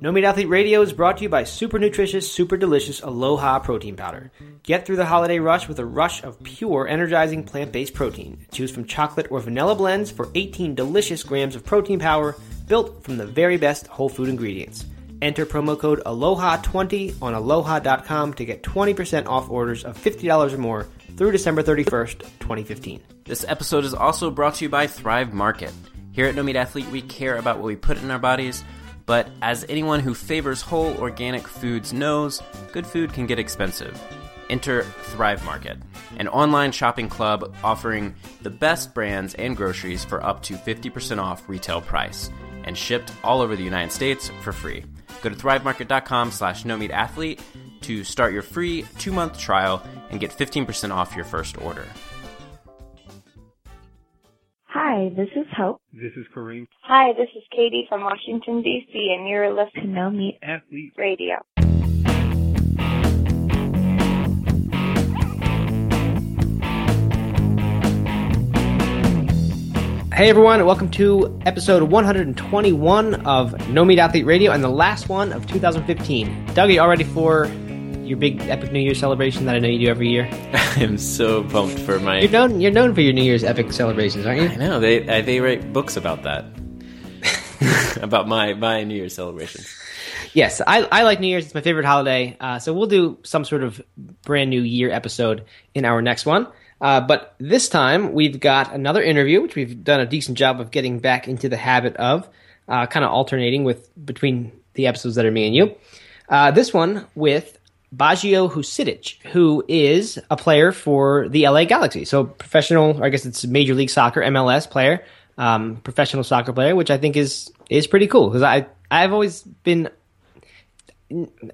No Meat Athlete Radio is brought to you by super nutritious, super delicious Aloha protein powder. Get through the holiday rush with a rush of pure, energizing plant based protein. Choose from chocolate or vanilla blends for 18 delicious grams of protein power built from the very best whole food ingredients. Enter promo code ALOHA20 on aloha.com to get 20% off orders of $50 or more through December 31st, 2015. This episode is also brought to you by Thrive Market. Here at No Meat Athlete, we care about what we put in our bodies, but as anyone who favors whole organic foods knows, good food can get expensive. Enter Thrive Market, an online shopping club offering the best brands and groceries for up to 50% off retail price and shipped all over the United States for free. Go to thrivemarket.com slash no meat athlete to start your free two month trial and get 15% off your first order. Hi, this is Hope. This is Kareem. Hi, this is Katie from Washington, D.C., and you're listening to No Meat Athlete Radio. Hey everyone, welcome to episode 121 of No Meat Athlete Radio and the last one of 2015. Doug, are you all ready for your big epic New Year celebration that I know you do every year? I am so pumped for my. You're known. You're known for your New Year's epic celebrations, aren't you? I know they uh, they write books about that, about my my New Year's celebrations. Yes, I, I like New Year's. It's my favorite holiday. Uh, so we'll do some sort of brand new year episode in our next one. Uh, but this time we've got another interview, which we've done a decent job of getting back into the habit of, uh, kind of alternating with between the episodes that are me and you. Uh, this one with Baggio Husidic, who is a player for the LA Galaxy. So professional, I guess it's Major League Soccer MLS player, um, professional soccer player, which I think is is pretty cool because I I've always been.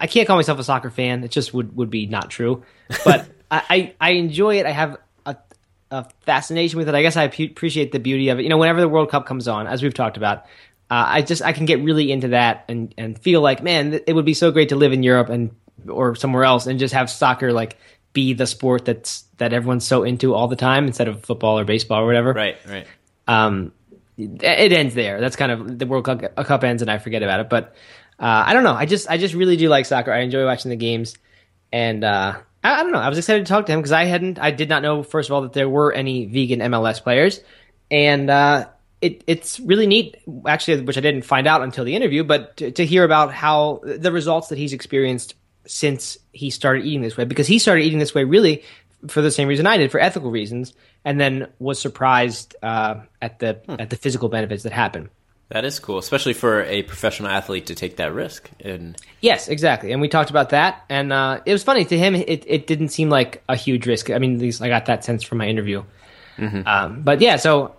I can't call myself a soccer fan. It just would, would be not true, but I, I enjoy it. I have a fascination with it. I guess I appreciate the beauty of it. You know, whenever the World Cup comes on, as we've talked about, uh, I just I can get really into that and and feel like man, it would be so great to live in Europe and or somewhere else and just have soccer like be the sport that's that everyone's so into all the time instead of football or baseball or whatever. Right, right. Um, it ends there. That's kind of the World Cup, Cup ends and I forget about it. But uh, I don't know. I just I just really do like soccer. I enjoy watching the games, and uh, I, I don't know. I was excited to talk to him because I hadn't, I did not know first of all that there were any vegan MLS players, and uh, it, it's really neat, actually, which I didn't find out until the interview, but to, to hear about how the results that he's experienced since he started eating this way, because he started eating this way really for the same reason I did, for ethical reasons, and then was surprised uh, at the hmm. at the physical benefits that happen. That is cool, especially for a professional athlete to take that risk. And yes, exactly. And we talked about that, and uh, it was funny to him. It, it didn't seem like a huge risk. I mean, at least I got that sense from my interview. Mm-hmm. Um, but yeah, so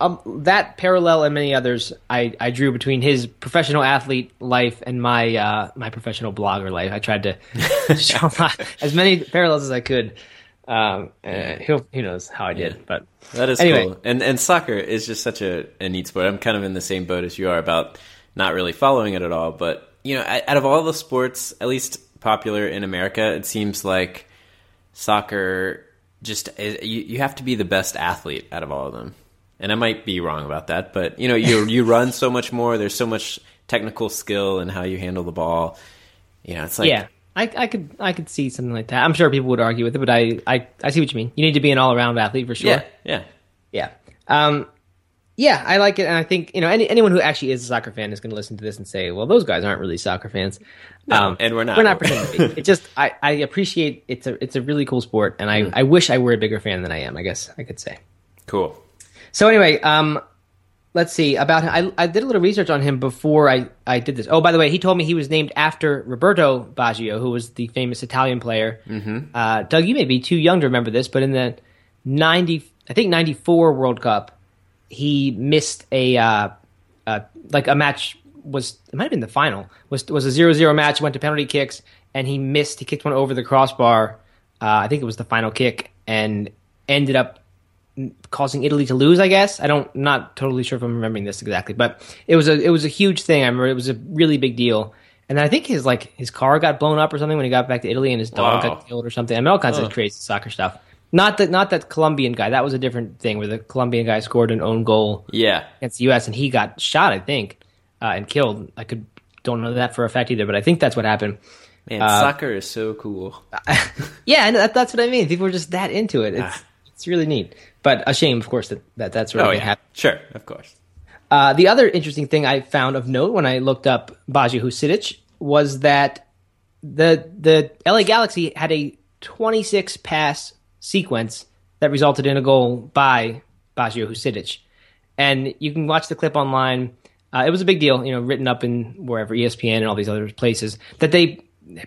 um, that parallel and many others I, I drew between his professional athlete life and my uh, my professional blogger life. I tried to show as many parallels as I could. Um, uh, who who knows how I did, yeah. but that is anyway. cool. And and soccer is just such a, a neat sport. I'm kind of in the same boat as you are about not really following it at all. But you know, out of all the sports, at least popular in America, it seems like soccer just you you have to be the best athlete out of all of them. And I might be wrong about that, but you know, you you run so much more. There's so much technical skill and how you handle the ball. You know, it's like yeah. I, I could I could see something like that. I'm sure people would argue with it, but I, I, I see what you mean. You need to be an all around athlete for sure. Yeah, yeah, yeah. Um, yeah, I like it, and I think you know any, anyone who actually is a soccer fan is going to listen to this and say, "Well, those guys aren't really soccer fans." No, um, and we're not. We're not pretending. it just I, I appreciate it's a it's a really cool sport, and I, mm. I wish I were a bigger fan than I am. I guess I could say. Cool. So anyway, um, let's see about him. I, I did a little research on him before I, I did this. Oh, by the way, he told me he was named after Roberto Baggio, who was the famous Italian player. Mm-hmm. Uh, Doug, you may be too young to remember this, but in the ninety, I think ninety four World Cup, he missed a uh, uh, like a match was it might have been the final was was a 0-0 match. Went to penalty kicks, and he missed. He kicked one over the crossbar. Uh, I think it was the final kick, and ended up causing Italy to lose. I guess I don't not totally sure if I'm remembering this exactly, but it was a it was a huge thing. I remember it was a really big deal. And I think his like his car got blown up or something when he got back to Italy, and his dog wow. got killed or something. I mean, all kinds of crazy soccer stuff. Not that not that Colombian guy. That was a different thing where the Colombian guy scored an own goal. Yeah, against the U.S. and he got shot. I think uh, and killed. I could don't know that for a fact either, but I think that's what happened. Man, soccer is so cool. Yeah, and that, that's what I mean. People are just that into it. It's Ah. it's really neat, but a shame, of course, that, that that's of Oh what yeah, happened. sure, of course. Uh, the other interesting thing I found of note when I looked up Baggio Husidic was that the the LA Galaxy had a 26 pass sequence that resulted in a goal by Baggio Husidic, and you can watch the clip online. Uh, it was a big deal, you know, written up in wherever ESPN and all these other places that they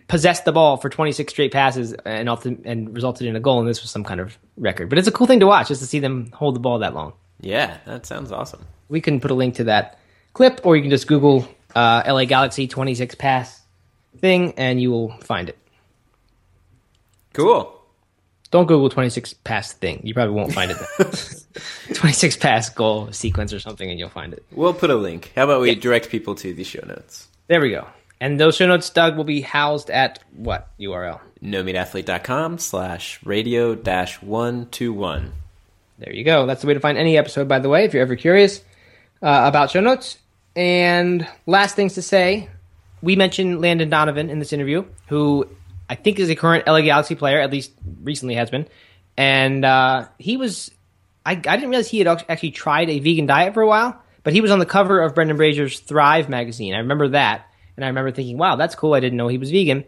possessed the ball for 26 straight passes and ulti- and resulted in a goal, and this was some kind of record. But it's a cool thing to watch just to see them hold the ball that long Yeah, that sounds awesome. we can put a link to that clip, or you can just Google uh, LA Galaxy 26 pass thing, and you will find it. Cool. Don't Google 26 pass thing; you probably won't find it. 26 pass goal sequence or something, and you'll find it. We'll put a link. How about we direct people to the show notes? There we go. And those show notes, Doug, will be housed at what URL? NoMeatAthlete.com slash radio dash one two one. There you go. That's the way to find any episode, by the way, if you're ever curious uh, about show notes. And last things to say, we mentioned Landon Donovan in this interview, who I think is a current LA Galaxy player, at least recently has been. And uh, he was, I, I didn't realize he had actually tried a vegan diet for a while, but he was on the cover of Brendan Brazier's Thrive magazine. I remember that. And I remember thinking, wow, that's cool. I didn't know he was vegan.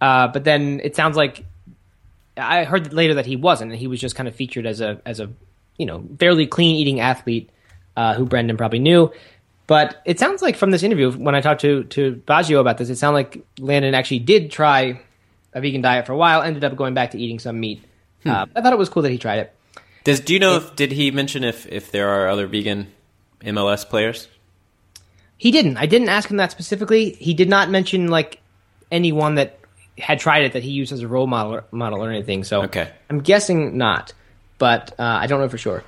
Uh, but then it sounds like I heard later that he wasn't, and he was just kind of featured as a as a you know fairly clean eating athlete uh, who Brendan probably knew. But it sounds like from this interview, when I talked to to Baggio about this, it sounded like Landon actually did try a vegan diet for a while, ended up going back to eating some meat. Uh, I thought it was cool that he tried it. Does do you know if did he mention if if there are other vegan MLS players? He didn't. I didn't ask him that specifically. He did not mention like anyone that had tried it that he used as a role model model or anything. So Okay. I'm guessing not, but uh, I don't know for sure.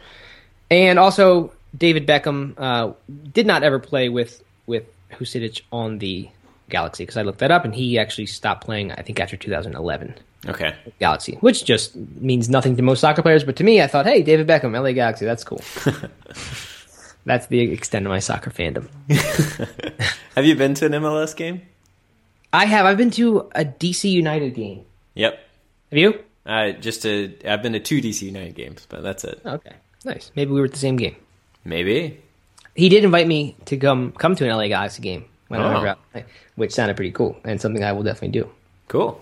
And also, David Beckham uh, did not ever play with with Husidic on the Galaxy because I looked that up, and he actually stopped playing. I think after 2011 Okay. Galaxy, which just means nothing to most soccer players, but to me, I thought, hey, David Beckham, LA Galaxy, that's cool. that's the extent of my soccer fandom. Have you been to an MLS game? I have. I've been to a DC United game. Yep. Have you? Uh, just I've been to two DC United games, but that's it. Okay, nice. Maybe we were at the same game. Maybe. He did invite me to come come to an LA Galaxy game when Oh. was out, which sounded pretty cool and something I will definitely do. Cool.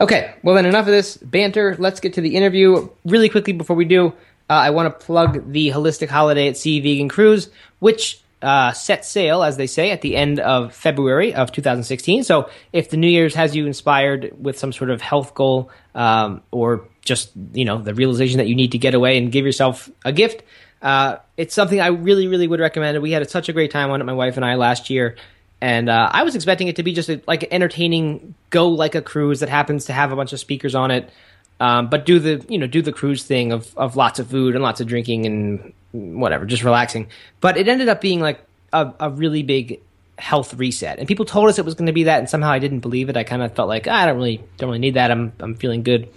Okay, well then enough of this banter. Let's get to the interview really quickly. Before we do, uh, I want to plug the Holistic Holiday at Sea Vegan Cruise, which uh, set sail, as they say, at the end of February of 2016. So if the New Year's has you inspired with some sort of health goal um, or just you know the realization that you need to get away and give yourself a gift, uh, it's something I really, really would recommend. We had such a great time on it, my wife and I, last year. And uh, I was expecting it to be just a, like an entertaining go like a cruise that happens to have a bunch of speakers on it, um, but do the you know do the cruise thing of of lots of food and lots of drinking and whatever, just relaxing. But it ended up being like a, a really big health reset, and people told us it was going to be that, and somehow I didn't believe it. I kind of felt like "Ah, I don't really don't really need that. I'm I'm feeling good,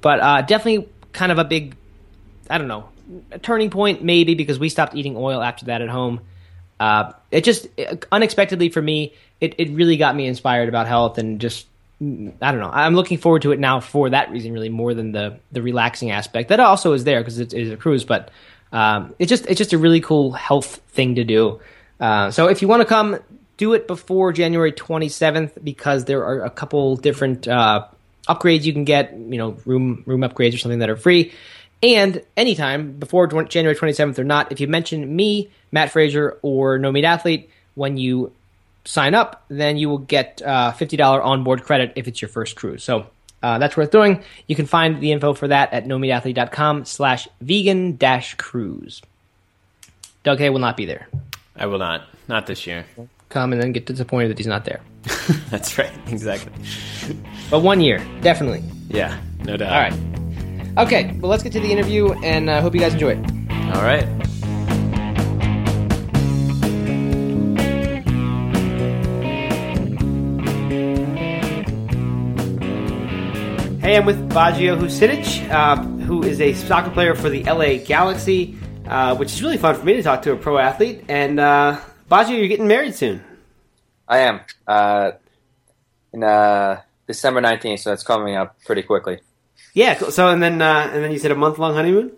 but uh, definitely kind of a big I don't know, turning point maybe because we stopped eating oil after that at home. Uh, it just it- unexpectedly for me, it, it really got me inspired about health and just I don't know. I'm looking forward to it now for that reason, really more than the the relaxing aspect that also is there because it is a cruise. But um, it's just it's just a really cool health thing to do. Uh, so if you want to come, do it before January 27th because there are a couple different uh, upgrades you can get. You know, room room upgrades or something that are free. And anytime before January 27th or not, if you mention me, Matt Frazier, or No Meat Athlete when you sign up, then you will get uh, $50 onboard credit if it's your first cruise. So uh, that's worth doing. You can find the info for that at nomeatathlete.com slash vegan dash cruise. Doug Hay will not be there. I will not. Not this year. Come and then get disappointed that he's not there. That's right. Exactly. But one year, definitely. Yeah. No doubt. All right. Okay, well, let's get to the interview and uh, hope you guys enjoy it. All right. Hey, I'm with Baggio Husidic, uh, who is a soccer player for the LA Galaxy, uh, which is really fun for me to talk to a pro athlete. And uh, Baggio, you're getting married soon. I am. Uh, in uh, December nineteenth, so it's coming up pretty quickly. Yeah. cool. So and then uh, and then you said a month long honeymoon.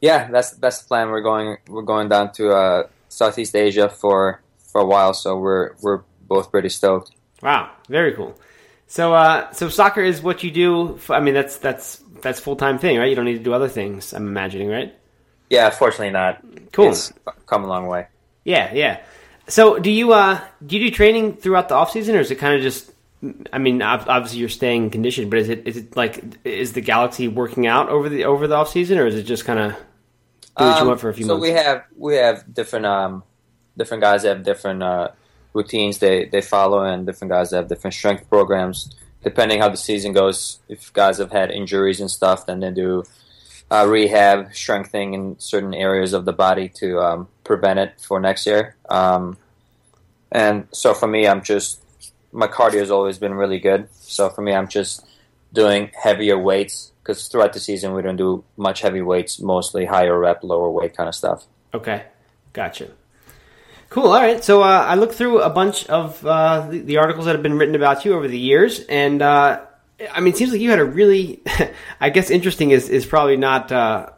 Yeah, that's that's the plan. We're going we're going down to uh, Southeast Asia for for a while, so we're we're both pretty stoked. Wow, very cool. So, uh, so soccer is what you do. I mean, that's that's that's full time thing, right? You don't need to do other things. I'm imagining, right? Yeah, fortunately not. Cool. It's come a long way. Yeah, yeah. So, do you uh, do you do training throughout the off season, or is it kind of just? I mean, obviously you're staying conditioned, but is it is it like is the Galaxy working out over the over the off season, or is it just kind of do what you Um, want for a few so months? we have we have different um different guys that have different uh, routines they they follow, and different guys that have different strength programs. Depending how the season goes, if guys have had injuries and stuff, then they do uh, rehab, strengthening in certain areas of the body to um, prevent it for next year. Um, and so for me, I'm just my cardio has always been really good. So for me, I'm just doing heavier weights because throughout the season we don't do much heavy weights, mostly higher rep, lower weight kind of stuff. Okay, gotcha. Cool. All right. So uh, I looked through a bunch of uh, the, the articles that have been written about you over the years, and uh, I mean, it seems like you had a really, I guess, interesting is is probably not uh,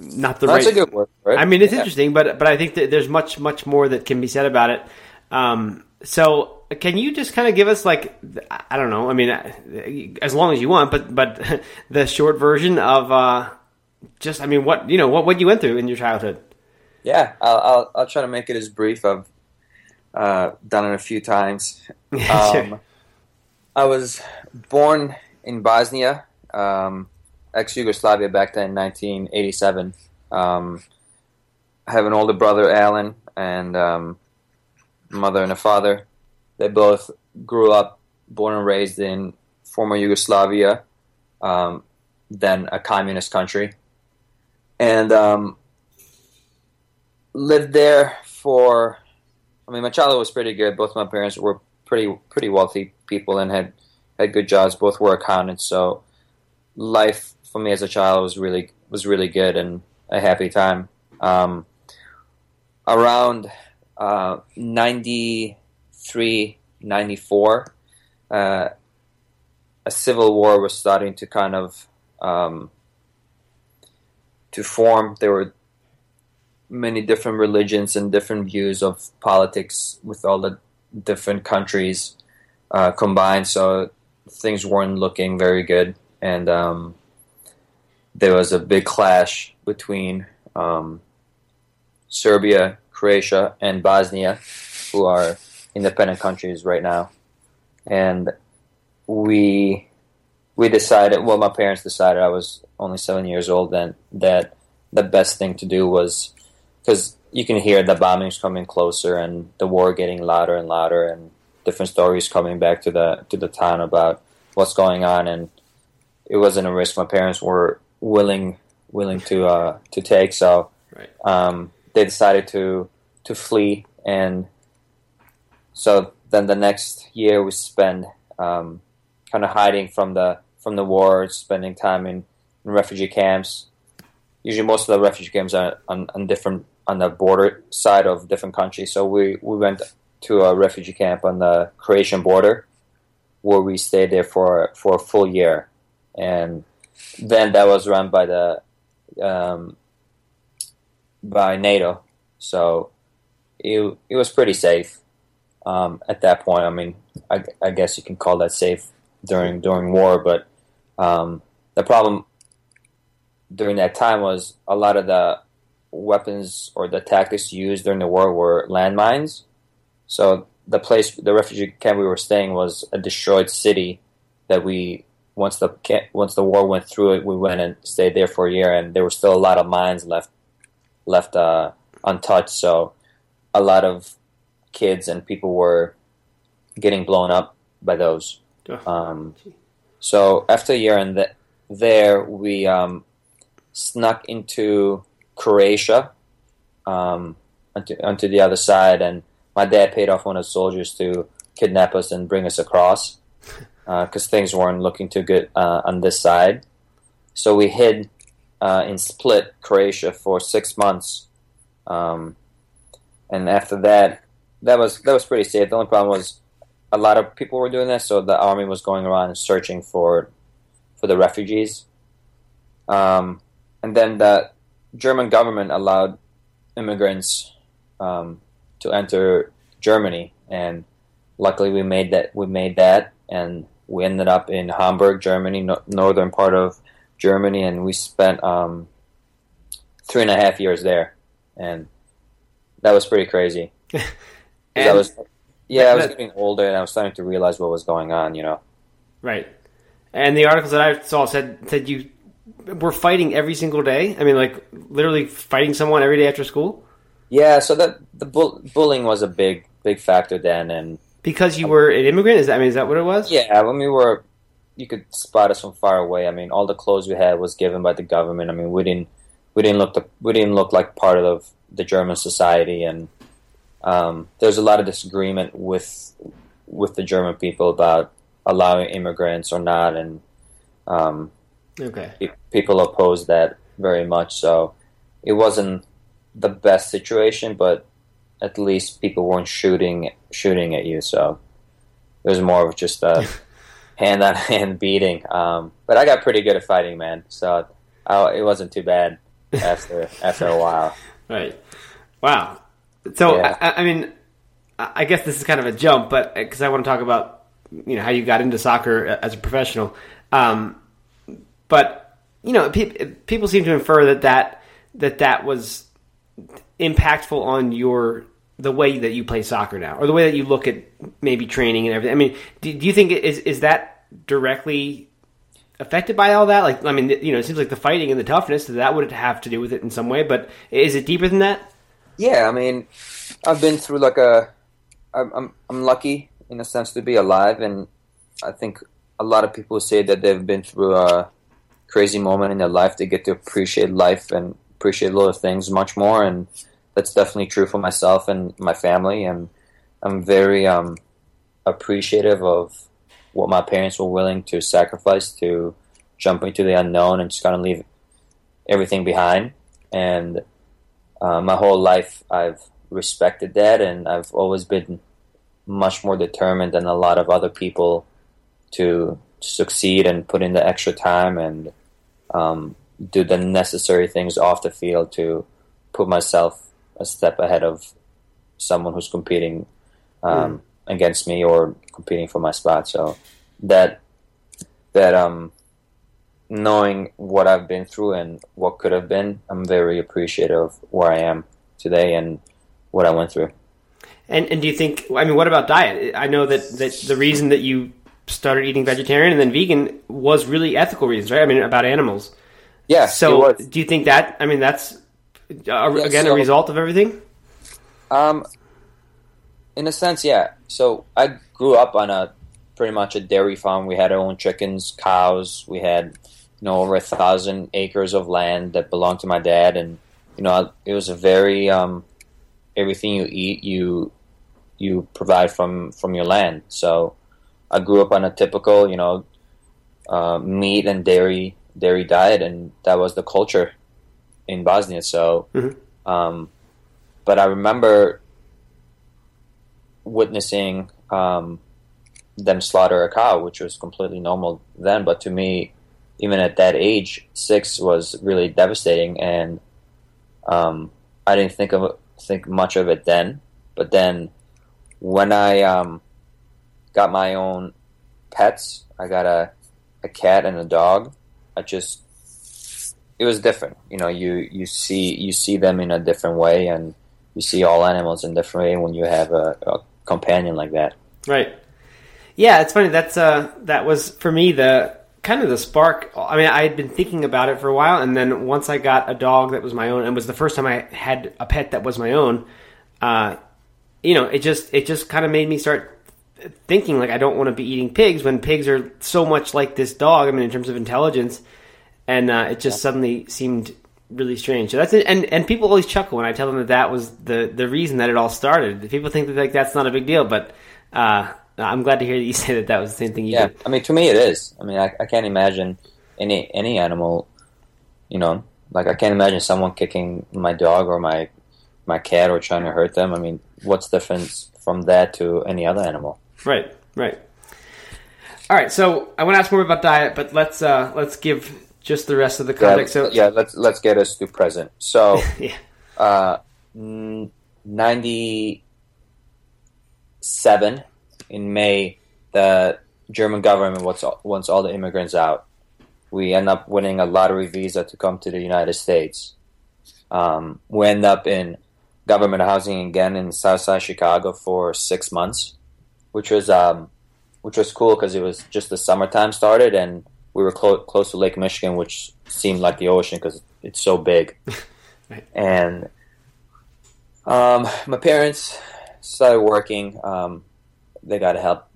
not the That's right. a good word. it. I mean, it's Yeah. interesting, but but I think that there's much much more that can be said about it. Um, so can you just kind of give us like I don't know. I mean, uh, as long as you want, but but the short version of uh, just I mean, what you know, what what you went through in your childhood. Yeah, I'll, I'll I'll try to make it as brief. I've uh, done it a few times. Yeah, sure. Um, I was born in Bosnia, um, ex Yugoslavia, back then, in 1987. Um, I have an older brother, Alan, and um, mother and a father. They both grew up, born and raised in former Yugoslavia, um, then a communist country, and um, lived there for. I mean, my childhood was pretty good. Both my parents were pretty pretty wealthy people and had had good jobs. Both were accountants, so life for me as a child was really was really good and a happy time. Um, around uh, 93, 94, uh, a civil war was starting to kind of um, to form. There were many different religions and different views of politics with all the different countries uh, combined. So things weren't looking very good, and um, there was a big clash between um, Serbia, Croatia, and Bosnia, who are independent countries right now, and we we decided. Well, my parents decided. I was only seven years old then. That the best thing to do was because you can hear the bombings coming closer and the war getting louder and louder and different stories coming back to the to the town about what's going on. And it wasn't a risk. My parents were willing willing to uh, to take. So Right. um, they decided to to flee. And so then the next year we spend um, kind of hiding from the from the war spending time in, in refugee camps. Usually most of the refugee camps are on, on different on the border side of different countries. So we, we went to a refugee camp on the Croatian border, where we stayed there for for a full year, and then that was run by the um, by NATO. So it it was pretty safe um, at that point. I mean, I, I guess you can call that safe during during war, but um, the problem during that time was a lot of the weapons or the tactics used during the war were landmines. So the place, the refugee camp we were staying was a destroyed city that we once the camp, once the war went through it, we went and stayed there for a year, and there were still a lot of mines left left uh, untouched. So a lot of kids and people were getting blown up by those. Um, so after a year in the, there, we um, snuck into Croatia um, onto, onto the other side, and my dad paid off one of the soldiers to kidnap us and bring us across because things weren't looking too good uh, on this side. So we hid uh, in Split, Croatia, for six months, um, and after that, that was that was pretty safe. The only problem was a lot of people were doing this, so the army was going around searching for for the refugees. Um, and then the German government allowed immigrants um, to enter Germany, and luckily we made that. We made that, and we ended up in Hamburg, Germany, no- northern part of Germany, and we spent um, three and a half years there, and that was pretty crazy. 'Cause I was, yeah, I was getting older, and I was starting to realize what was going on. You know, Right. And the articles that I saw said said you were fighting every single day. I mean, like literally fighting someone every day after school yeah. So that the bull- bullying was a big, big factor then, and because you were an immigrant. Is that I mean, is that what it was? yeah, when we were, you could spot us from far away. I mean, all the clothes we had was given by the government. I mean, we didn't, we didn't look the, we didn't look like part of the German society, and um, there's a lot of disagreement with with the German people about allowing immigrants or not, and um, Okay. pe- people opposed that very much. So it wasn't the best situation, but at least people weren't shooting shooting at you. So it was more of just a hand on hand beating. Um, but I got pretty good at fighting, man. So I, it wasn't too bad after after a while. Right. Wow. So Yeah. I, I mean, I I guess this is kind of a jump, but because I want to talk about you know how you got into soccer as a professional, um, but you know pe- people seem to infer that that that that was impactful on your the way that you play soccer now, or the way that you look at maybe training and everything. I mean, do, do you think is is that directly affected by all that? Like, I mean, you know, it seems like the fighting and the toughness that would have to do with it in some way, but is it deeper than that? Yeah, I mean, I've been through like a. I'm I'm, I'm lucky in a sense to be alive, and I think a lot of people say that they've been through a crazy moment in their life. They get to appreciate life and appreciate little things much more, and that's definitely true for myself and my family. And I'm very um, appreciative of what my parents were willing to sacrifice to jump into the unknown and just kind of leave everything behind. And uh, my whole life, I've respected that, and I've always been much more determined than a lot of other people to succeed and put in the extra time and um, do the necessary things off the field to put myself a step ahead of someone who's competing um, against me or competing for my spot. So that that um knowing what I've been through and what could have been, I'm very appreciative of where I am today and what I went through. And and do you think? I mean, what about diet? I know that that the reason that you started eating vegetarian and then vegan was really ethical reasons, right? I mean, about animals. Yeah, So, do you think that? I mean, that's uh, again a result of everything. Um, in a sense, yeah. So I grew up on a pretty much a dairy farm. We had our own chickens, cows. We had you know over a thousand acres of land that belonged to my dad, and you know it was a very um, everything you eat you you provide from from your land. So I grew up on a typical you know uh, meat and dairy dairy diet, and that was the culture in Bosnia. So. Mhm. Um, but I remember witnessing um, them slaughter a cow, which was completely normal then. But to me, even at that age, six was really devastating, and um, I didn't think of think much of it then. But then, when I um, got my own pets, I got a a cat and a dog. I just it was different. You know, you you see you see them in a different way, and you see all animals in a different way when you have a, a companion like that. Right. Yeah, it's funny. That's uh, that was for me the kind of the spark. I mean, I had been thinking about it for a while, and then once I got a dog that was my own, and was the first time I had a pet that was my own. Uh, you know, it just it just kind of made me start thinking like I don't want to be eating pigs when pigs are so much like this dog. I mean, in terms of intelligence, and uh, it just suddenly seemed really strange. So that's it. And and people always chuckle when I tell them that that was the the reason that it all started. People think that like that's not a big deal, but uh, I'm glad to hear that you say that that was the same thing you Yeah, did. I mean, to me, it is. I mean, I, I can't imagine any any animal. You know, like I can't imagine someone kicking my dog or my my cat or trying to hurt them. I mean, what's the difference from that to any other animal? Right, right. All right, so I want to ask more about diet, but let's uh, let's give just the rest of the Yeah, context. so yeah, let's let's get us to present. So, yeah. uh, ninety seven in May, the German government wants wants all the immigrants out. We end up winning a lottery visa to come to the United States. Um, we end up in government housing again in Southside Chicago for six months, which was um, which was cool because it was just the summertime started and we were clo- close to Lake Michigan, which seemed like the ocean because it's so big. Right. And um, my parents started working. Um, they got help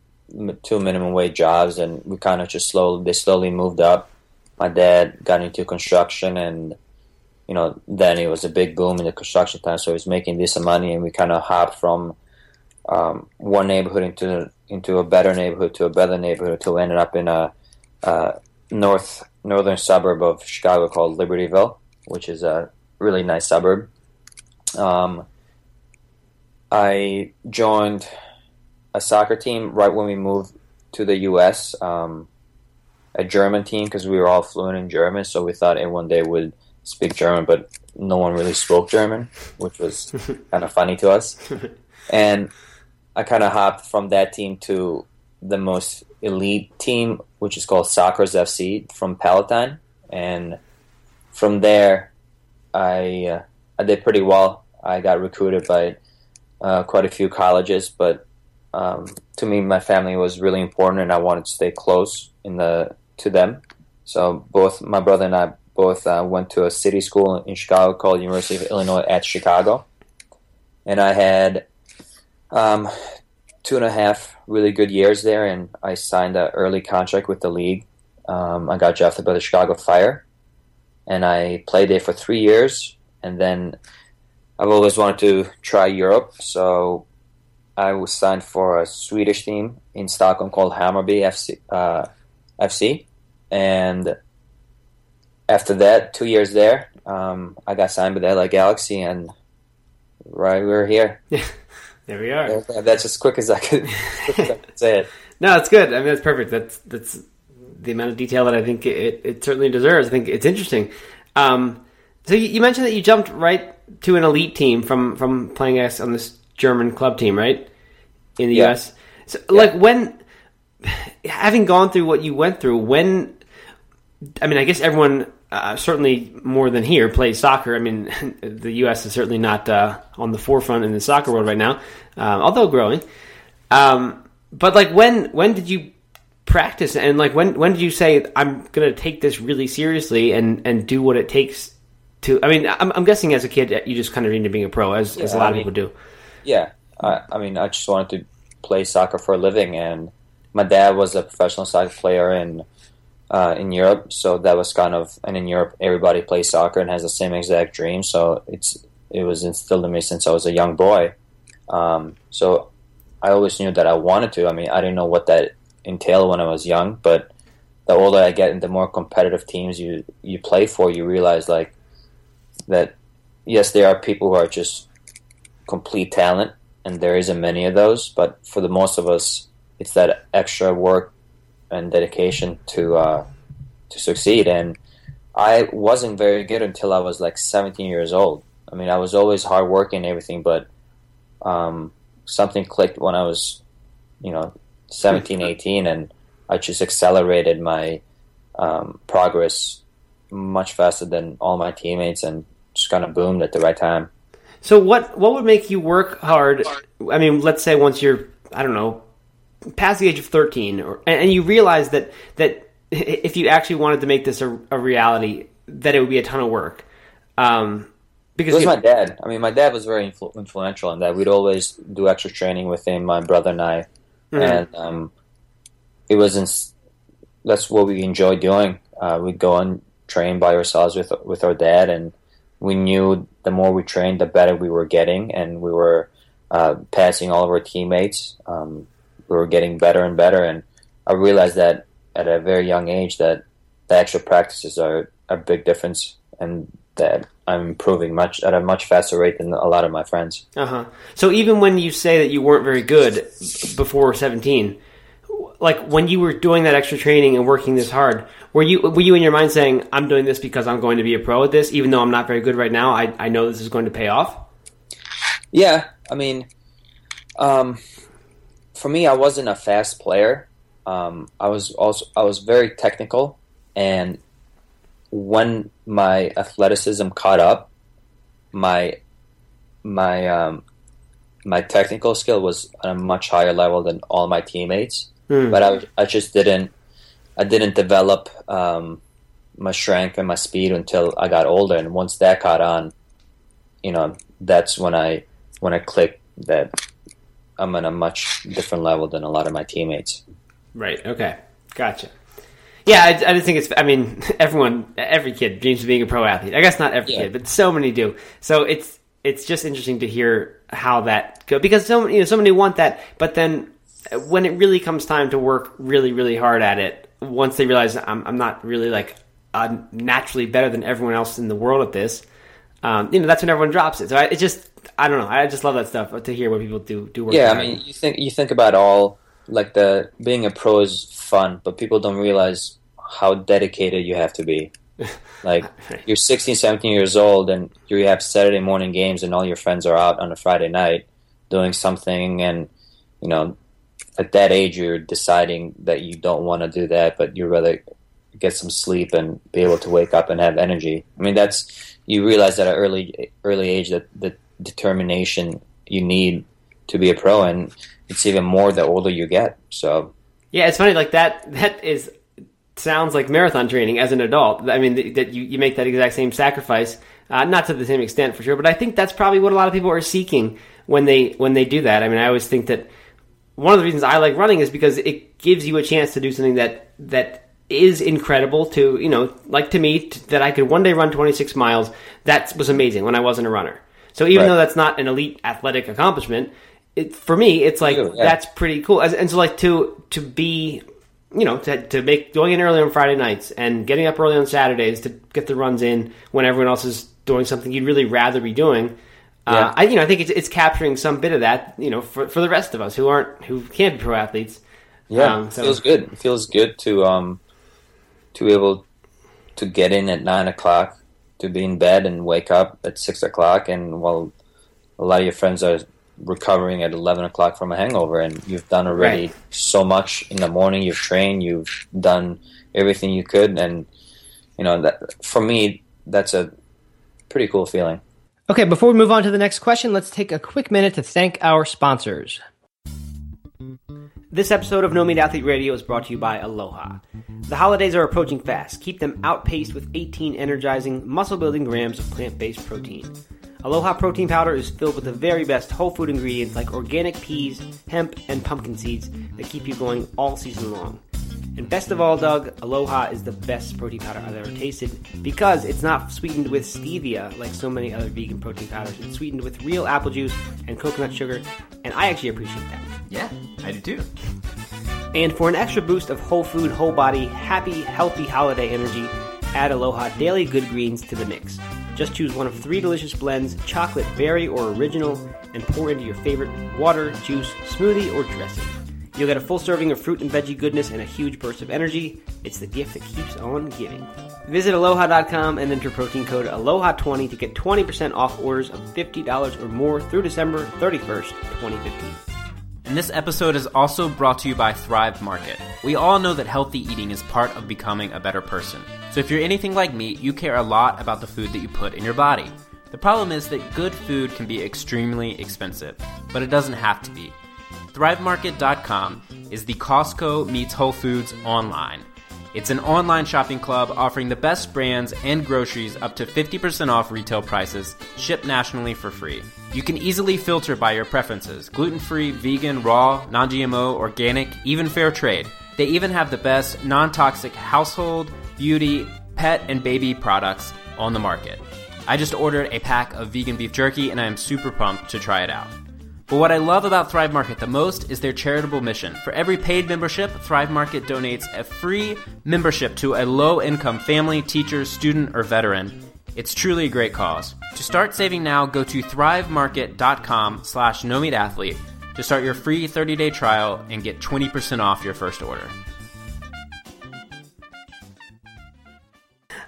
two minimum wage jobs, and we kind of just slowly they slowly moved up. My dad got into construction, and you know then it was a big boom in the construction time, so he was making decent money, and we kind of hopped from um, one neighborhood into into a better neighborhood to a better neighborhood until we ended up in a, uh north northern suburb of Chicago called Libertyville, which is a really nice suburb. Um, I joined a soccer team right when we moved to the U.S. Um, a German team because we were all fluent in German, so we thought everyone day would speak German, but no one really spoke German, which was kind of funny to us. And I kind of hopped from that team to the most elite team, which is called Sockers FC from Palatine, and from there, I uh, I did pretty well. I got recruited by uh, quite a few colleges, but um, to me, my family was really important, and I wanted to stay close in the to them. So both my brother and I both uh, went to a city school in Chicago called University of Illinois at Chicago, and I had um, two and a half really good years there, and I signed an early contract with the league. Um, I got drafted by the Chicago Fire, and I played there for three years, and then I've always wanted to try Europe, so I was signed for a Swedish team in Stockholm called Hammarby FC, uh, FC, and after that, two years there, um, I got signed by the LA Galaxy, and right we're here. There we are. That's as quick as I could, quick as I could say it. No, it's good. I mean, that's perfect. That's that's the amount of detail that I think it, it certainly deserves. I think it's interesting. Um, so you, you mentioned that you jumped right to an elite team from from playing us on this German club team, right? In the Yeah. U.S. So, like when having gone through what you went through, when I mean, I guess everyone uh, certainly more than here plays soccer. I mean, the U.S. is certainly not uh, on the forefront in the soccer world right now, um, although growing. Um, but like, when when did you practice, and like when when did you say I'm going to take this really seriously and and do what it takes to? I mean, I'm, I'm guessing as a kid you just kind of into being a pro, as, as a lot I of mean- people do. Yeah, I, I mean, I just wanted to play soccer for a living, and my dad was a professional soccer player in uh, in Europe, so that was kind of, and in Europe, everybody plays soccer and has the same exact dream, so it's it was instilled in me since I was a young boy. Um, so I always knew that I wanted to. I mean, I didn't know what that entailed when I was young, but the older I get and the more competitive teams you you play for, you realize like that. Yes, there are people who are just complete talent, and there isn't many of those. But for the most of us, it's that extra work and dedication to uh, to succeed. And I wasn't very good until I was like 17 years old. I mean, I was always hardworking and everything, but um, something clicked when I was, you know, 17, 18, and I just accelerated my um, progress much faster than all my teammates, and just kind of boomed at the right time. So what what would make you work hard? I mean, let's say once you're I don't know past the age of thirteen, or and, and you realize that that if you actually wanted to make this a, a reality, that it would be a ton of work. Um, because It was my dad. I mean, my dad was very influ- influential in that. We'd always do extra training with him, my brother and I, Mhm. and um, it was that's what we enjoyed doing. Uh, we'd go and train by ourselves with with our dad, and we knew the more we trained, the better we were getting, and we were uh, passing all of our teammates. Um, we were getting better and better, and I realized that at a very young age that the extra practices are a big difference, and that I'm improving much at a much faster rate than a lot of my friends. Uh huh. So even when you say that you weren't very good before 17, like when you were doing that extra training and working this hard, were you were you in your mind saying, "I'm doing this because I'm going to be a pro at this, even though I'm not very good right now. I I know this is going to pay off." Yeah, I mean, um, for me, I wasn't a fast player. Um, I was also I was very technical, and when my athleticism caught up, my my um, my technical skill was at a much higher level than all my teammates. Hmm. But I, I just didn't I didn't develop um, my strength and my speed until I got older. And once that caught on, you know, that's when I when I clicked that I'm on a much different level than a lot of my teammates. Right. Okay. Gotcha. Yeah, I, I just think it's. I mean, everyone, every kid dreams of being a pro athlete. I guess not every Yeah. kid, but so many do. So it's it's just interesting to hear how that go because so you know so many want that, but then when it really comes time to work really really hard at it, once they realize I'm I'm not really like uh, naturally better than everyone else in the world at this, um, you know that's when everyone drops it. So I, it just I don't know. I just love that stuff to hear what people do do work. Yeah, I mean, you think you think about all like the being a pro is fun, but people don't realize how dedicated you have to be. Like you're 16, 17 years old, and you have Saturday morning games, and all your friends are out on a Friday night doing something, and you know, at that age, you're deciding that you don't want to do that, but you'd rather get some sleep and be able to wake up and have energy. I mean, that's you realize at an early early age that the determination you need to be a pro, and it's even more the older you get. So Yeah, it's funny. Like that. That is sounds like marathon training as an adult. I mean, th- that you, you make that exact same sacrifice, uh, not to the same extent for sure, but I think that's probably what a lot of people are seeking when they when they do that. I mean, I always think that one of the reasons I like running is because it gives you a chance to do something that that is incredible to you know like to me t- that I could one day run 26 miles. That was amazing when I wasn't a runner. So even Right. though that's not an elite athletic accomplishment, it, for me it's like yeah. that's pretty cool. As, and so like to to be you know to, to make going in early on Friday nights and getting up early on Saturdays to get the runs in when everyone else is doing something you'd really rather be doing. Uh, I you know I think it's it's capturing some bit of that you know for for the rest of us who aren't who can't be pro athletes. Yeah, Um, it so- feels good. It feels good to um to be able to get in at nine o'clock, to be in bed and wake up at six o'clock, and while a lot of your friends are recovering at eleven o'clock from a hangover, and you've done already Right. so much in the morning. You've trained, you've done everything you could, and you know that for me, that's a pretty cool feeling. Okay, before we move on to the next question, let's take a quick minute to thank our sponsors. This episode of No Meat Athlete Radio is brought to you by Aloha. The holidays are approaching fast. Keep them outpaced with 18 energizing, muscle building grams of plant based protein. Aloha protein powder is filled with the very best whole food ingredients like organic peas, hemp, and pumpkin seeds that keep you going all season long. And best of all, Doug, Aloha is the best protein powder I've ever tasted because it's not sweetened with stevia like so many other vegan protein powders. It's sweetened with real apple juice and coconut sugar, and I actually appreciate that. Yeah, I do too. And for an extra boost of whole food, whole body, happy, healthy holiday energy, add Aloha Daily Good Greens to the mix. Just choose one of three delicious blends chocolate, berry, or original and pour into your favorite water, juice, smoothie, or dressing. You'll get a full serving of fruit and veggie goodness and a huge burst of energy. It's the gift that keeps on giving. Visit aloha.com and enter protein code ALOHA20 to get 20% off orders of $50 or more through December 31st, 2015. And this episode is also brought to you by Thrive Market. We all know that healthy eating is part of becoming a better person. So if you're anything like me, you care a lot about the food that you put in your body. The problem is that good food can be extremely expensive, but it doesn't have to be. ThriveMarket.com is the Costco meets Whole Foods online. It's an online shopping club offering the best brands and groceries up to 50% off retail prices, shipped nationally for free. You can easily filter by your preferences gluten free, vegan, raw, non GMO, organic, even fair trade. They even have the best non toxic household, beauty, pet, and baby products on the market. I just ordered a pack of vegan beef jerky and I am super pumped to try it out. But what I love about Thrive Market the most is their charitable mission. For every paid membership, Thrive Market donates a free membership to a low income family, teacher, student, or veteran. It's truly a great cause. To start saving now, go to thrivemarket.com slash no meat athlete to start your free 30 day trial and get 20% off your first order.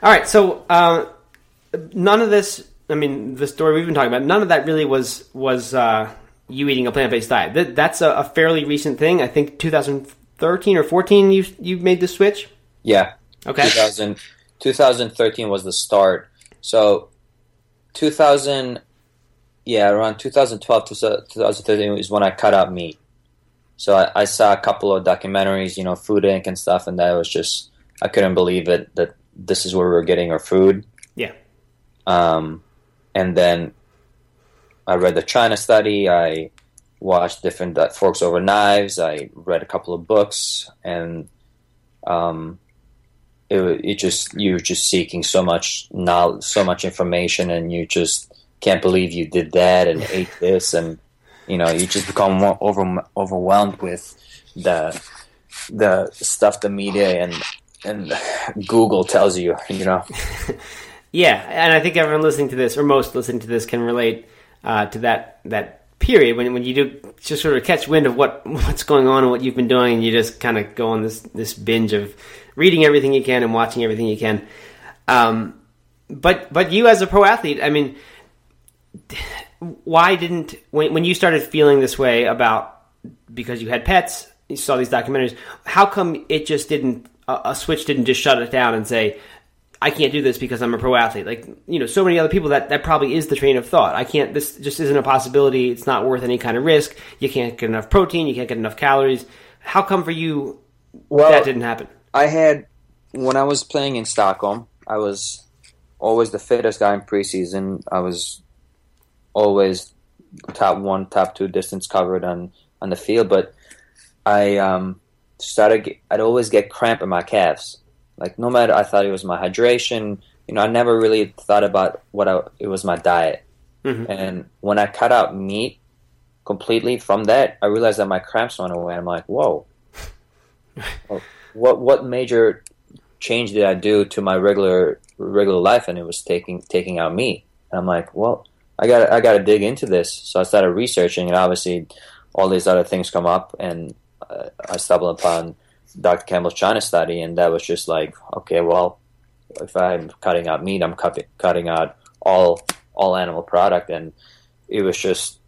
All right, so uh, none of this. I mean, the story we've been talking about. None of that really was was uh, you eating a plant based diet. That, that's a, a, fairly recent thing. I think 2013 or 14. You you made the switch. Yeah. Okay. 2000, 2013 was the start. So 2000, yeah, around 2012 to 2013 is when I cut out meat. So I, I saw a couple of documentaries, you know, Food Inc. and stuff, and that was just I couldn't believe it that this is where we are getting our food. Yeah. Um, and then I read the China study. I watched different uh, forks over knives. I read a couple of books, and um, it, it just you're just seeking so much knowledge, so much information, and you just can't believe you did that and ate this, and you know you just become more over, overwhelmed with the the stuff the media and and Google tells you, you know. yeah, and I think everyone listening to this, or most listening to this, can relate uh, to that that period when when you do just sort of catch wind of what what's going on and what you've been doing, and you just kind of go on this this binge of reading everything you can and watching everything you can. Um, but but you as a pro athlete, I mean, why didn't when when you started feeling this way about because you had pets, you saw these documentaries, how come it just didn't a, switch didn't just shut it down and say, I can't do this because I'm a pro athlete. Like, you know, so many other people that that probably is the train of thought. I can't, this just isn't a possibility. It's not worth any kind of risk. You can't get enough protein. You can't get enough calories. How come for you well, that didn't happen? I had, when I was playing in Stockholm, I was always the fittest guy in preseason. I was always top one, top two distance covered on, on the field, but I, um, started I'd always get cramp in my calves. Like no matter I thought it was my hydration, you know, I never really thought about what I, it was my diet. Mm-hmm. And when I cut out meat completely from that, I realized that my cramps went away. I'm like, whoa, what what major change did I do to my regular regular life? And it was taking taking out meat. And I'm like, well, I got I got to dig into this. So I started researching, and obviously, all these other things come up, and I stumbled upon Dr. Campbell's China study, and that was just like, okay, well, if I'm cutting out meat, I'm cut, cutting out all all animal product, and it was just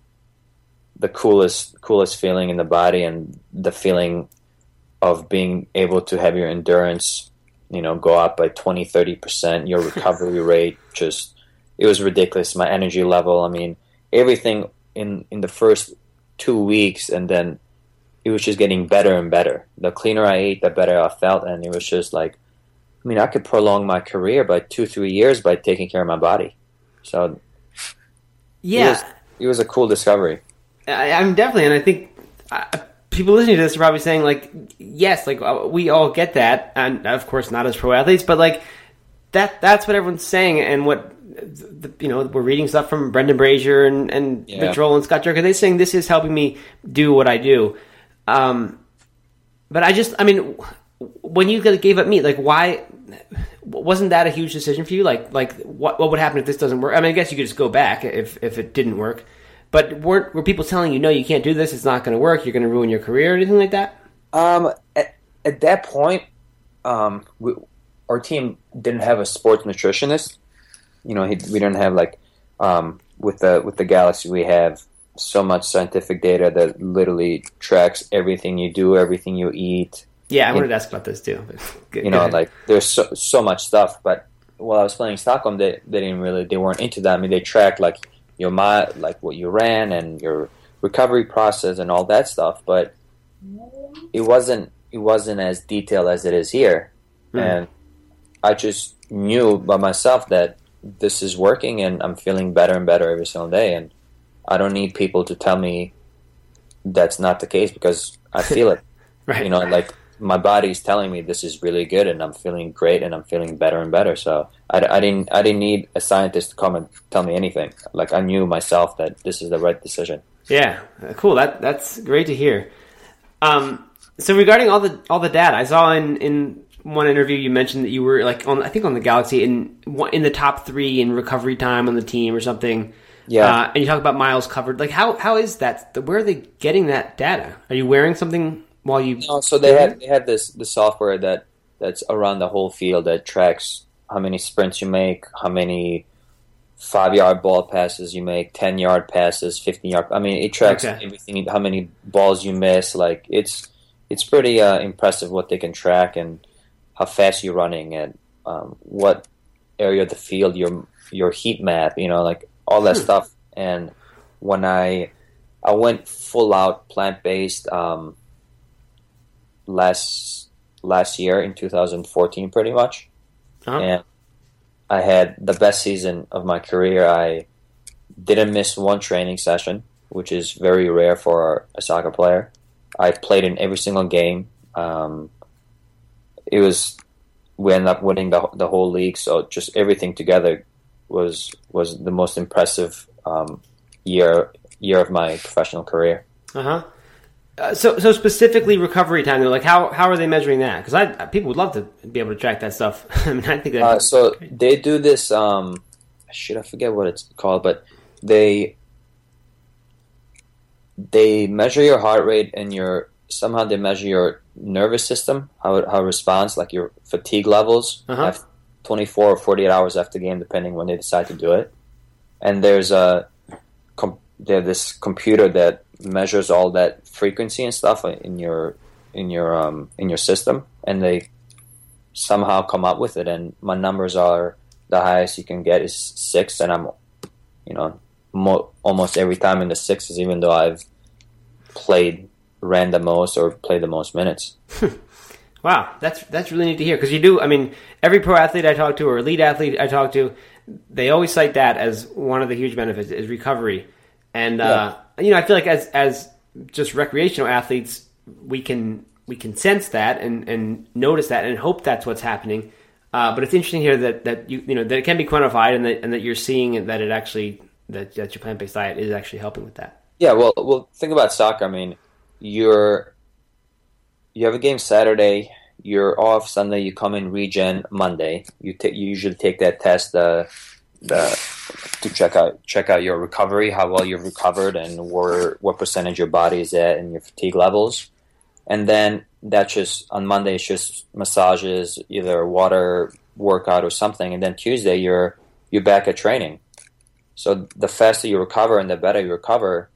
the coolest coolest feeling in the body, and the feeling of being able to have your endurance, you know, go up by 20, 30 percent, your recovery rate, just it was ridiculous. My energy level, I mean, everything in in the first two weeks, and then it was just getting better and better. The cleaner I ate, the better I felt, and it was just like, I mean, I could prolong my career by two, three years by taking care of my body. So, yeah, it was, it was a cool discovery. I, am definitely, and I think uh, people listening to this are probably saying, like, yes, like uh, we all get that, and of course, not as pro athletes, but like that that's what everyone's saying, and what the, you know, we're reading stuff from Brendan Brazier and and yeah. and Scott Jurek. They're saying this is helping me do what I do. Um, but I just, I mean, when you gave up meat, like why wasn't that a huge decision for you? Like, like what what would happen if this doesn't work? I mean, I guess you could just go back if if it didn't work. But weren't were people telling you no, you can't do this? It's not going to work. You're going to ruin your career or anything like that? Um, at, at that point, um, we, our team didn't have a sports nutritionist. You know, he, we didn't have like um, with the with the Galaxy we have so much scientific data that literally tracks everything you do, everything you eat. Yeah, I wanted to ask about this too. Good, you know, ahead. like there's so, so much stuff. But while I was playing Stockholm, they, they didn't really they weren't into that. I mean, they tracked like your my like what you ran and your recovery process and all that stuff, but it wasn't it wasn't as detailed as it is here. Mm. And I just knew by myself that this is working and I'm feeling better and better every single day. And I don't need people to tell me that's not the case because I feel it. right. You know, like my body is telling me this is really good and I'm feeling great and I'm feeling better and better. So I, I didn't I didn't need a scientist to come and tell me anything. Like I knew myself that this is the right decision. Yeah, cool. That that's great to hear. Um, so regarding all the all the data, I saw in in one interview you mentioned that you were like on I think on the Galaxy in in the top three in recovery time on the team or something. Yeah. Uh, and you talk about miles covered. Like how how is that? Where are they getting that data? Are you wearing something while you? No, so they have they have this the software that that's around the whole field that tracks how many sprints you make, how many five yard ball passes you make, ten yard passes, fifteen yard. I mean, it tracks Okay. everything. How many balls you miss. Like it's it's pretty uh, impressive what they can track and how fast you're running and um, what area of the field your your heat map. You know, like all that stuff. And when I I went full out plant based um, last last year in 2014, pretty much Uh-huh. and I had the best season of my career. I didn't miss one training session, which is very rare for a soccer player. I played in every single game. Um, it was we ended up winning the the whole league, so just everything together was was the most impressive um, year year of my professional career. Uh-huh. Uh, so so specifically recovery time. Like how how are they measuring that? Because I people would love to be able to track that stuff. I mean, I think that. Uh, so they do this. Um, shit, I forget what it's called, but they they measure your heart rate and your somehow they measure your nervous system how it, how it responds, like your fatigue levels, Uh-huh. Af- twenty four or forty eight hours after the game, depending when they decide to do it. And there's a com- have this computer that measures all that frequency and stuff in your in your um, in your system, and they somehow come up with it. And my numbers are the highest you can get is six, and I'm, you know, mo- almost every time in the sixes, even though I've played ran the most or played the most minutes. Wow, that's that's really neat to hear because you do. I mean, every pro athlete I talk to or elite athlete I talk to, they always cite that as one of the huge benefits is recovery, and uh, you know I feel like as as just recreational athletes we can we can sense that and and notice that and hope that's what's happening. Uh, but it's interesting here that that you you know that it can be quantified and that and that you're seeing that it actually that that your plant based diet is actually helping with that. Yeah, well, well, think about soccer. I mean, you're you have a game Saturday. You're off Sunday. You come in regen Monday. You take you usually take that test uh, the to check out check out your recovery, how well you've recovered, and where what percentage your body is at, and your fatigue levels. And then that's just on Monday. It's just massages, either water workout or something. And then Tuesday you're you're back at training. So the faster you recover and the better you recover,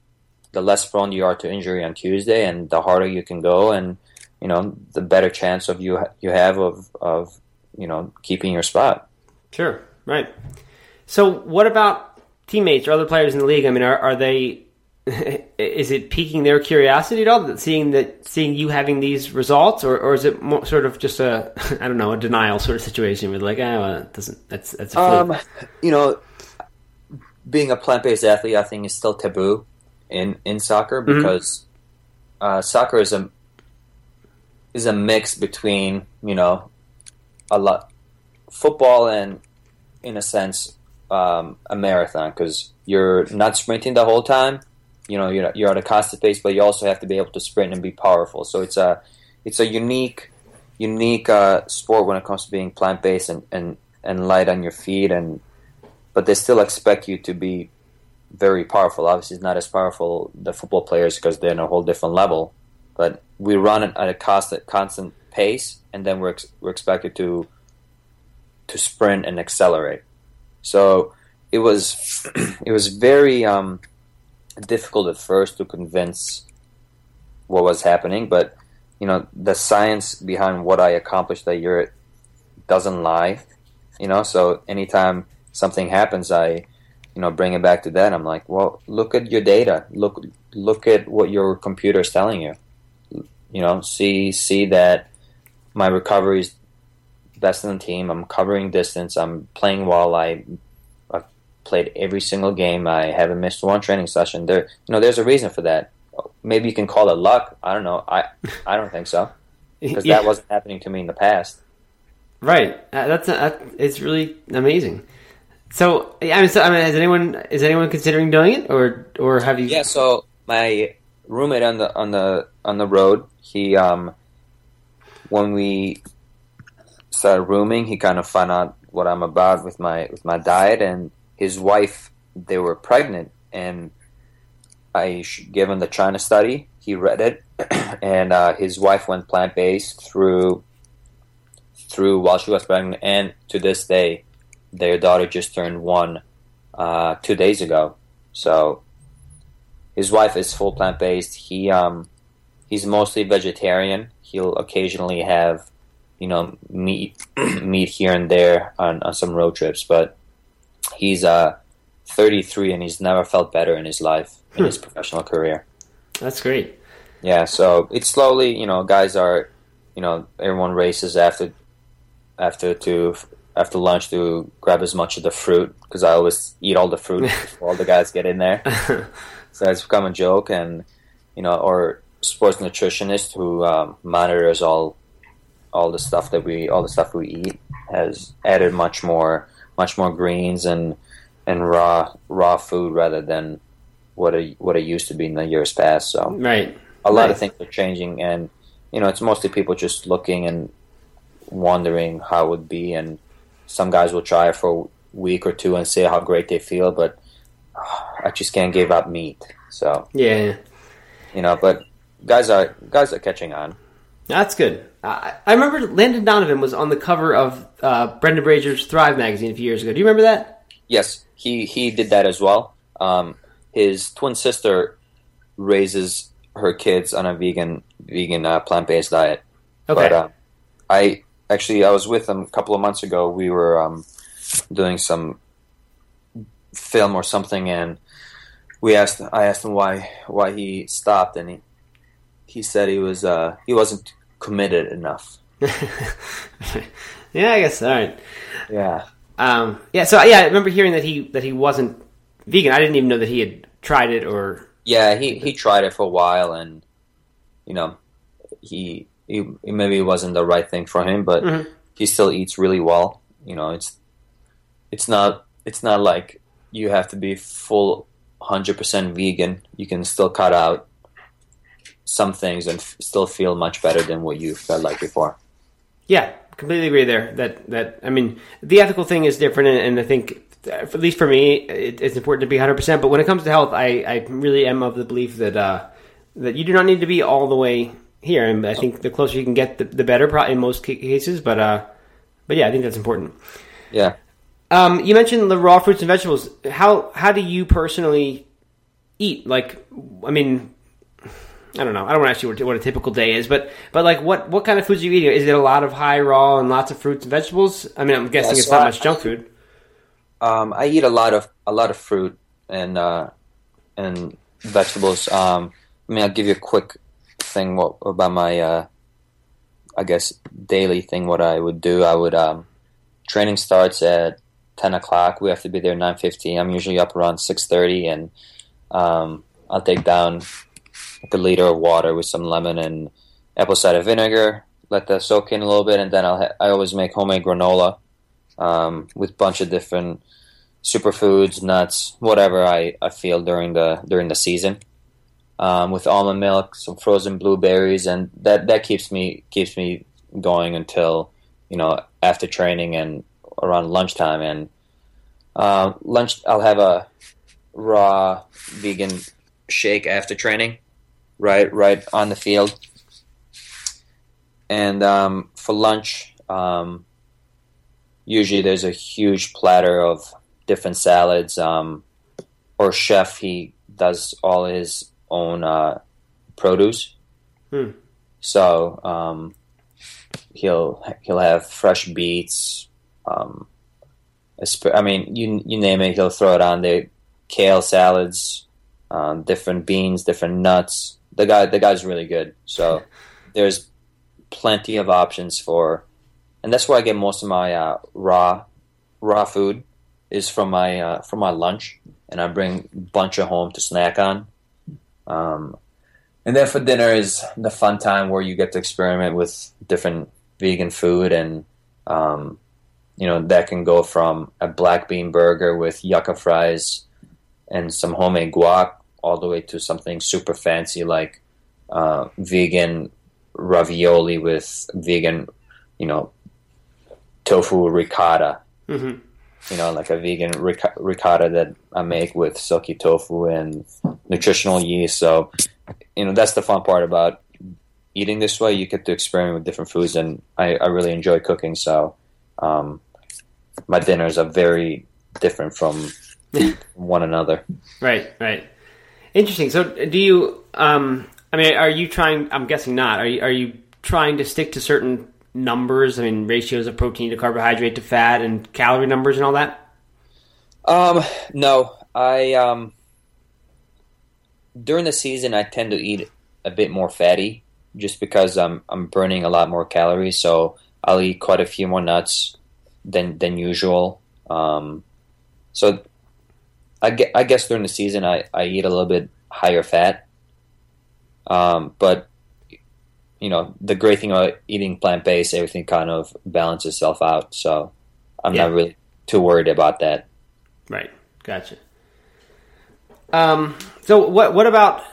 the less prone you are to injury on Tuesday, and the harder you can go, and you know the better chance of you you have of of you know keeping your spot. Sure, right. So, what about teammates or other players in the league? I mean, are, are they? is it piquing their curiosity at all? that- Seeing that, seeing you having these results, or, or is it more sort of just a, I don't know, a denial sort of situation with like, oh, well, it doesn't. That's that's. Um, you know, being a plant based athlete, I think is still taboo in in soccer because uh, soccer is a is a mix between you know a lot football and in a sense um, a marathon because you're not sprinting the whole time. You know, you're you're at a constant pace, but you also have to be able to sprint and be powerful. So it's a it's a unique unique uh, sport when it comes to being plant based and, and and light on your feet and but they still expect you to be very powerful. Obviously, it's not as powerful the football players because they're in a whole different level. But we run it at a constant constant pace, and then we're ex- we're expected to to sprint and accelerate. So it was it was very um, difficult at first to convince what was happening, but you know the science behind what I accomplished that year doesn't lie. You know, so anytime something happens, I you know bring it back to that. I'm like, well, look at your data. Look look at what your computer is telling you. You know, see see that my recovery is best in the team. I'm covering distance. I'm playing well. I I've played every single game. I haven't missed one training session. There, you know, there's a reason for that. Maybe you can call it luck. I don't know. I I don't think so because Yeah. that wasn't happening to me in the past. Right. That's that, it's really amazing. So, I mean, so, I mean, has anyone is anyone considering doing it, or or have you? Yeah, so my roommate on the on the on the road, he um when we started rooming, he kind of found out what I'm about with my with my diet, and his wife they were pregnant, and I gave him the China study. He read it, and uh, his wife went plant based through through while she was pregnant, and to this day, their daughter just turned one uh, two days ago. So his wife is full plant based. He um he's mostly vegetarian. He'll occasionally have you know meat meat here and there on, on some road trips, but he's uh 33 and he's never felt better in his life in his professional career. That's great. Yeah, so it's slowly, you know, guys are, you know, everyone races after after to after lunch to grab as much of the fruit because I always eat all the fruit before all the guys get in there. so it's become a joke, and you know, or sports nutritionist who um, monitors all all the stuff that we all the stuff we eat has added much more much more greens and and raw raw food rather than what it what it used to be in the years past. So Right. a lot Right. of things are changing, and you know, it's mostly people just looking and wondering how it would be, and some guys will try it for a week or two and see how great they feel, but uh, I just can't give up meat. So Yeah. you know, but guys are guys are catching on. That's good. I, I remember Landon Donovan was on the cover of uh, Brendan Brazier's Thrive magazine a few years ago. Do you remember that? Yes, he he did that as well. Um, his twin sister raises her kids on a vegan vegan uh, plant based diet. Okay. But uh, I actually I was with him a couple of months ago. We were um, doing some film or something, and we asked. I asked him why why he stopped, and he he said he was uh, he wasn't committed enough. yeah, I guess. All right. Yeah, Um, yeah. So yeah, I remember hearing that he that he wasn't vegan. I didn't even know that he had tried it or. yeah. He he tried it for a while, and you know he he maybe it wasn't the right thing for him, but Mhm. he still eats really well. You know, it's it's not it's not like you have to be full hundred percent vegan. You can still cut out some things and f- still feel much better than what you felt like before. Yeah, completely agree there. That that I mean, the ethical thing is different, and, and I think at least for me, it, it's important to be 100. percent But when it comes to health, I, I really am of the belief that uh, that you do not need to be all the way here, and I think the closer you can get, the, the better, in most cases. But uh, but yeah, I think that's important. Yeah. Um, you mentioned the raw fruits and vegetables. How how do you personally eat? Like, I mean, I don't know. I don't want to ask you what, what a typical day is, but but like, what what kind of foods are you eating? Is it a lot of high raw and lots of fruits and vegetables? I mean, I'm guessing Yeah, it's not I- much junk food. Um, I eat a lot of a lot of fruit and uh, and vegetables. Um, I mean, I'll give you a quick thing what, about my, uh, I guess, daily thing. What I would do, I would um, training starts at ten o'clock. We have to be there nine fifteen. I'm usually up around six thirty, and um, I'll take down like a liter of water with some lemon and apple cider vinegar. Let that soak in a little bit, and then I'll ha- I always make homemade granola um, with a bunch of different superfoods, nuts, whatever I, I feel during the during the season. Um, with almond milk, some frozen blueberries, and that, that keeps me keeps me going until you know after training and around lunchtime. And uh, lunch, I'll have a raw vegan shake after training, right right on the field. And um, for lunch, um, usually there's a huge platter of different salads. Um, or chef, he does all his own uh, produce. Hmm. So um, he'll he'll have fresh beets. Um, I mean, you you name it, he'll throw it on there. Kale salads, um, different beans, different nuts. The guy the guy's really good. So there's plenty of options for, and that's where I get most of my uh, raw raw food is from my uh, from my lunch, and I bring a bunch of home to snack on. Um, and then for dinner is the fun time where you get to experiment with different vegan food, and um, you know that can go from a black bean burger with yucca fries and some homemade guac, all the way to something super fancy like uh, vegan ravioli with vegan, you know, tofu ricotta. Mhm. You know, like a vegan ric- ricotta that I make with silky tofu and nutritional yeast. So, you know, that's the fun part about eating this way. You get to experiment with different foods, and I, I really enjoy cooking. So, um, my dinners are very different from one another. Right, right. Interesting. So, do you? Um, I mean, are you trying? I'm guessing not. Are you? Are you trying to stick to certain numbers? I mean, ratios of protein to carbohydrate to fat and calorie numbers and all that. Um, no, I um during the season I tend to eat a bit more fatty just because I'm I'm burning a lot more calories, so I'll eat quite a few more nuts than than usual. Um, so I, gue- I guess during the season I, I eat a little bit higher fat. Um, but you know the great thing about eating plant based, everything kind of balances itself out. So I'm Yeah. not really too worried about that. Right. Gotcha. Um. So, what what about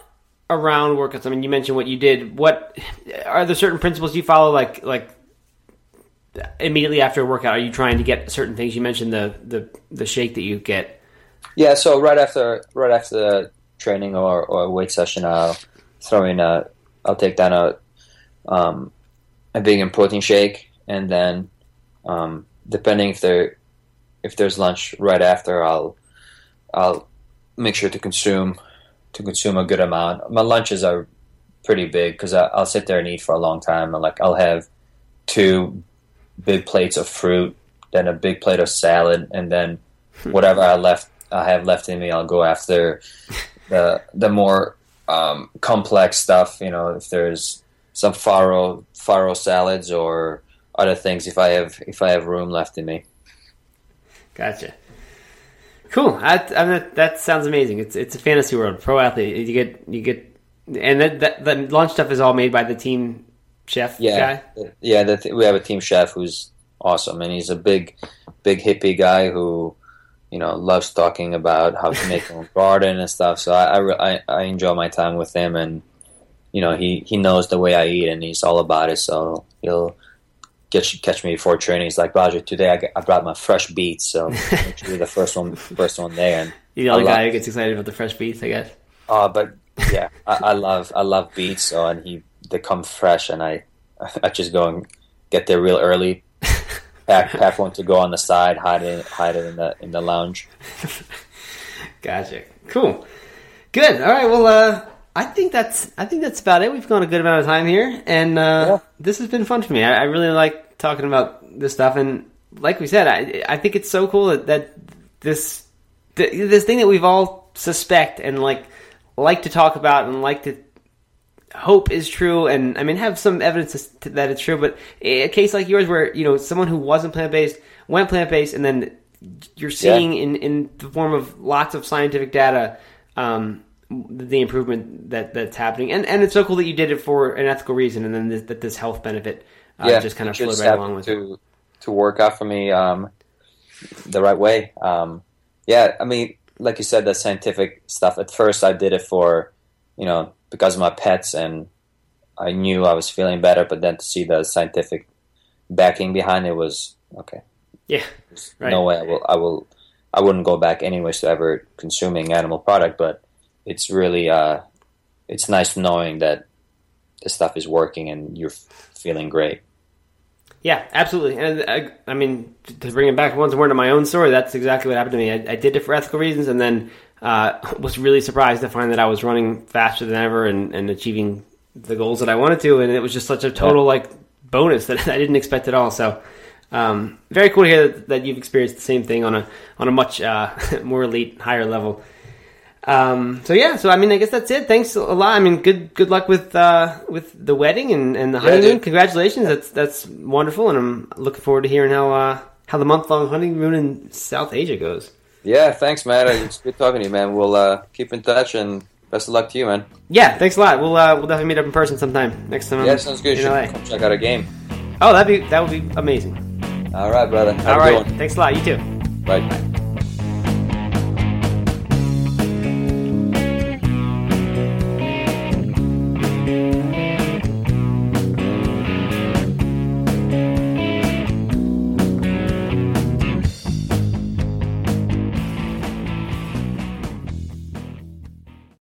around workouts? I mean, you mentioned what you did. What are there certain principles you follow? Like like immediately after a workout, are you trying to get certain things? You mentioned the the the shake that you get. Yeah, so right after right after the training or, or weight session, I'll throw in a I'll take down a um, a vegan protein shake, and then um, depending if there if there's lunch right after, I'll I'll make sure to consume to consume a good amount. My lunches are pretty big because I'll sit there and eat for a long time. And like I'll have two big plates of fruit, then a big plate of salad, and then whatever I left I have left in me, I'll go after the the more um, complex stuff. You know, if there's some farro farro salads or other things, if I have if I have room left in me. Gotcha. Cool. I, I mean, that, that sounds amazing. It's it's a fantasy world. Pro athlete. You get you get, and that, that the lunch stuff is all made by the team chef Yeah, guy. yeah. Th- we have a team chef who's awesome, and he's a big, big hippie guy who, you know, loves talking about how to make a garden and stuff. So I, I, I, I enjoy my time with him, and you know, he he knows the way I eat, and he's all about it. So he'll get catch me before training. He's like, Roger, today I, got- I brought my fresh beets, so you're the first one, first one there. And You're the only guy who gets excited about the fresh beets, I guess. uh, but yeah, I, I love I love beets. So and he they come fresh, and I I just go and get there real early. Pack pack one to go on the side, hide it hide it in the in the lounge. Gotcha. Cool. Good. All right. Well, uh, I think that's I think that's about it. We've gone a good amount of time here, and uh, Yeah. this has been fun for me. I, I really like talking about this stuff, and like we said, I I think it's so cool that, that this th- this thing that we've all suspect and like like to talk about and like to hope is true and i mean have some evidence that it's true but a case like yours where you know someone who wasn't plant-based went plant-based and then you're seeing in in the form of lots of scientific data um the improvement that that's happening and and it's so cool that you did it for an ethical reason and then this, that this health benefit uh, just kind of flowed right along with it to to work out for me um, the right way. Um, yeah, I mean, like you said, the scientific stuff. At first, I did it for you know because of my pets, and I knew I was feeling better. But then to see the scientific backing behind it was okay. yeah Right. No way I will. I will. I wouldn't go back anyways to ever consuming animal product. But it's really uh, it's nice knowing that the stuff is working and you're feeling great. Yeah, absolutely. And I, I mean, to bring it back once more to my own story, that's exactly what happened to me. I, I did it for ethical reasons, and then uh, was really surprised to find that I was running faster than ever and, and achieving the goals that I wanted to. And it was just such a total like bonus that I didn't expect at all. So, um, very cool to hear that, that you've experienced the same thing on a on a much uh, more elite, higher level. Um, so yeah, so I mean, I guess that's it. Thanks a lot. I mean, good good luck with uh, with the wedding and, and the honeymoon. dude. Congratulations, that's that's wonderful, and I'm looking forward to hearing how uh, how the month long honeymoon in South Asia goes. Yeah, thanks, Matt. It's good talking to you, man. We'll uh, keep in touch and best of luck to you, man. Yeah, thanks a lot. We'll uh, we'll definitely meet up in person sometime next time. I'm Yeah, sounds good. in LA. come check out a game. Oh, that'd be that would be amazing. All right, brother. Have All right, thanks a lot. You too. Bye.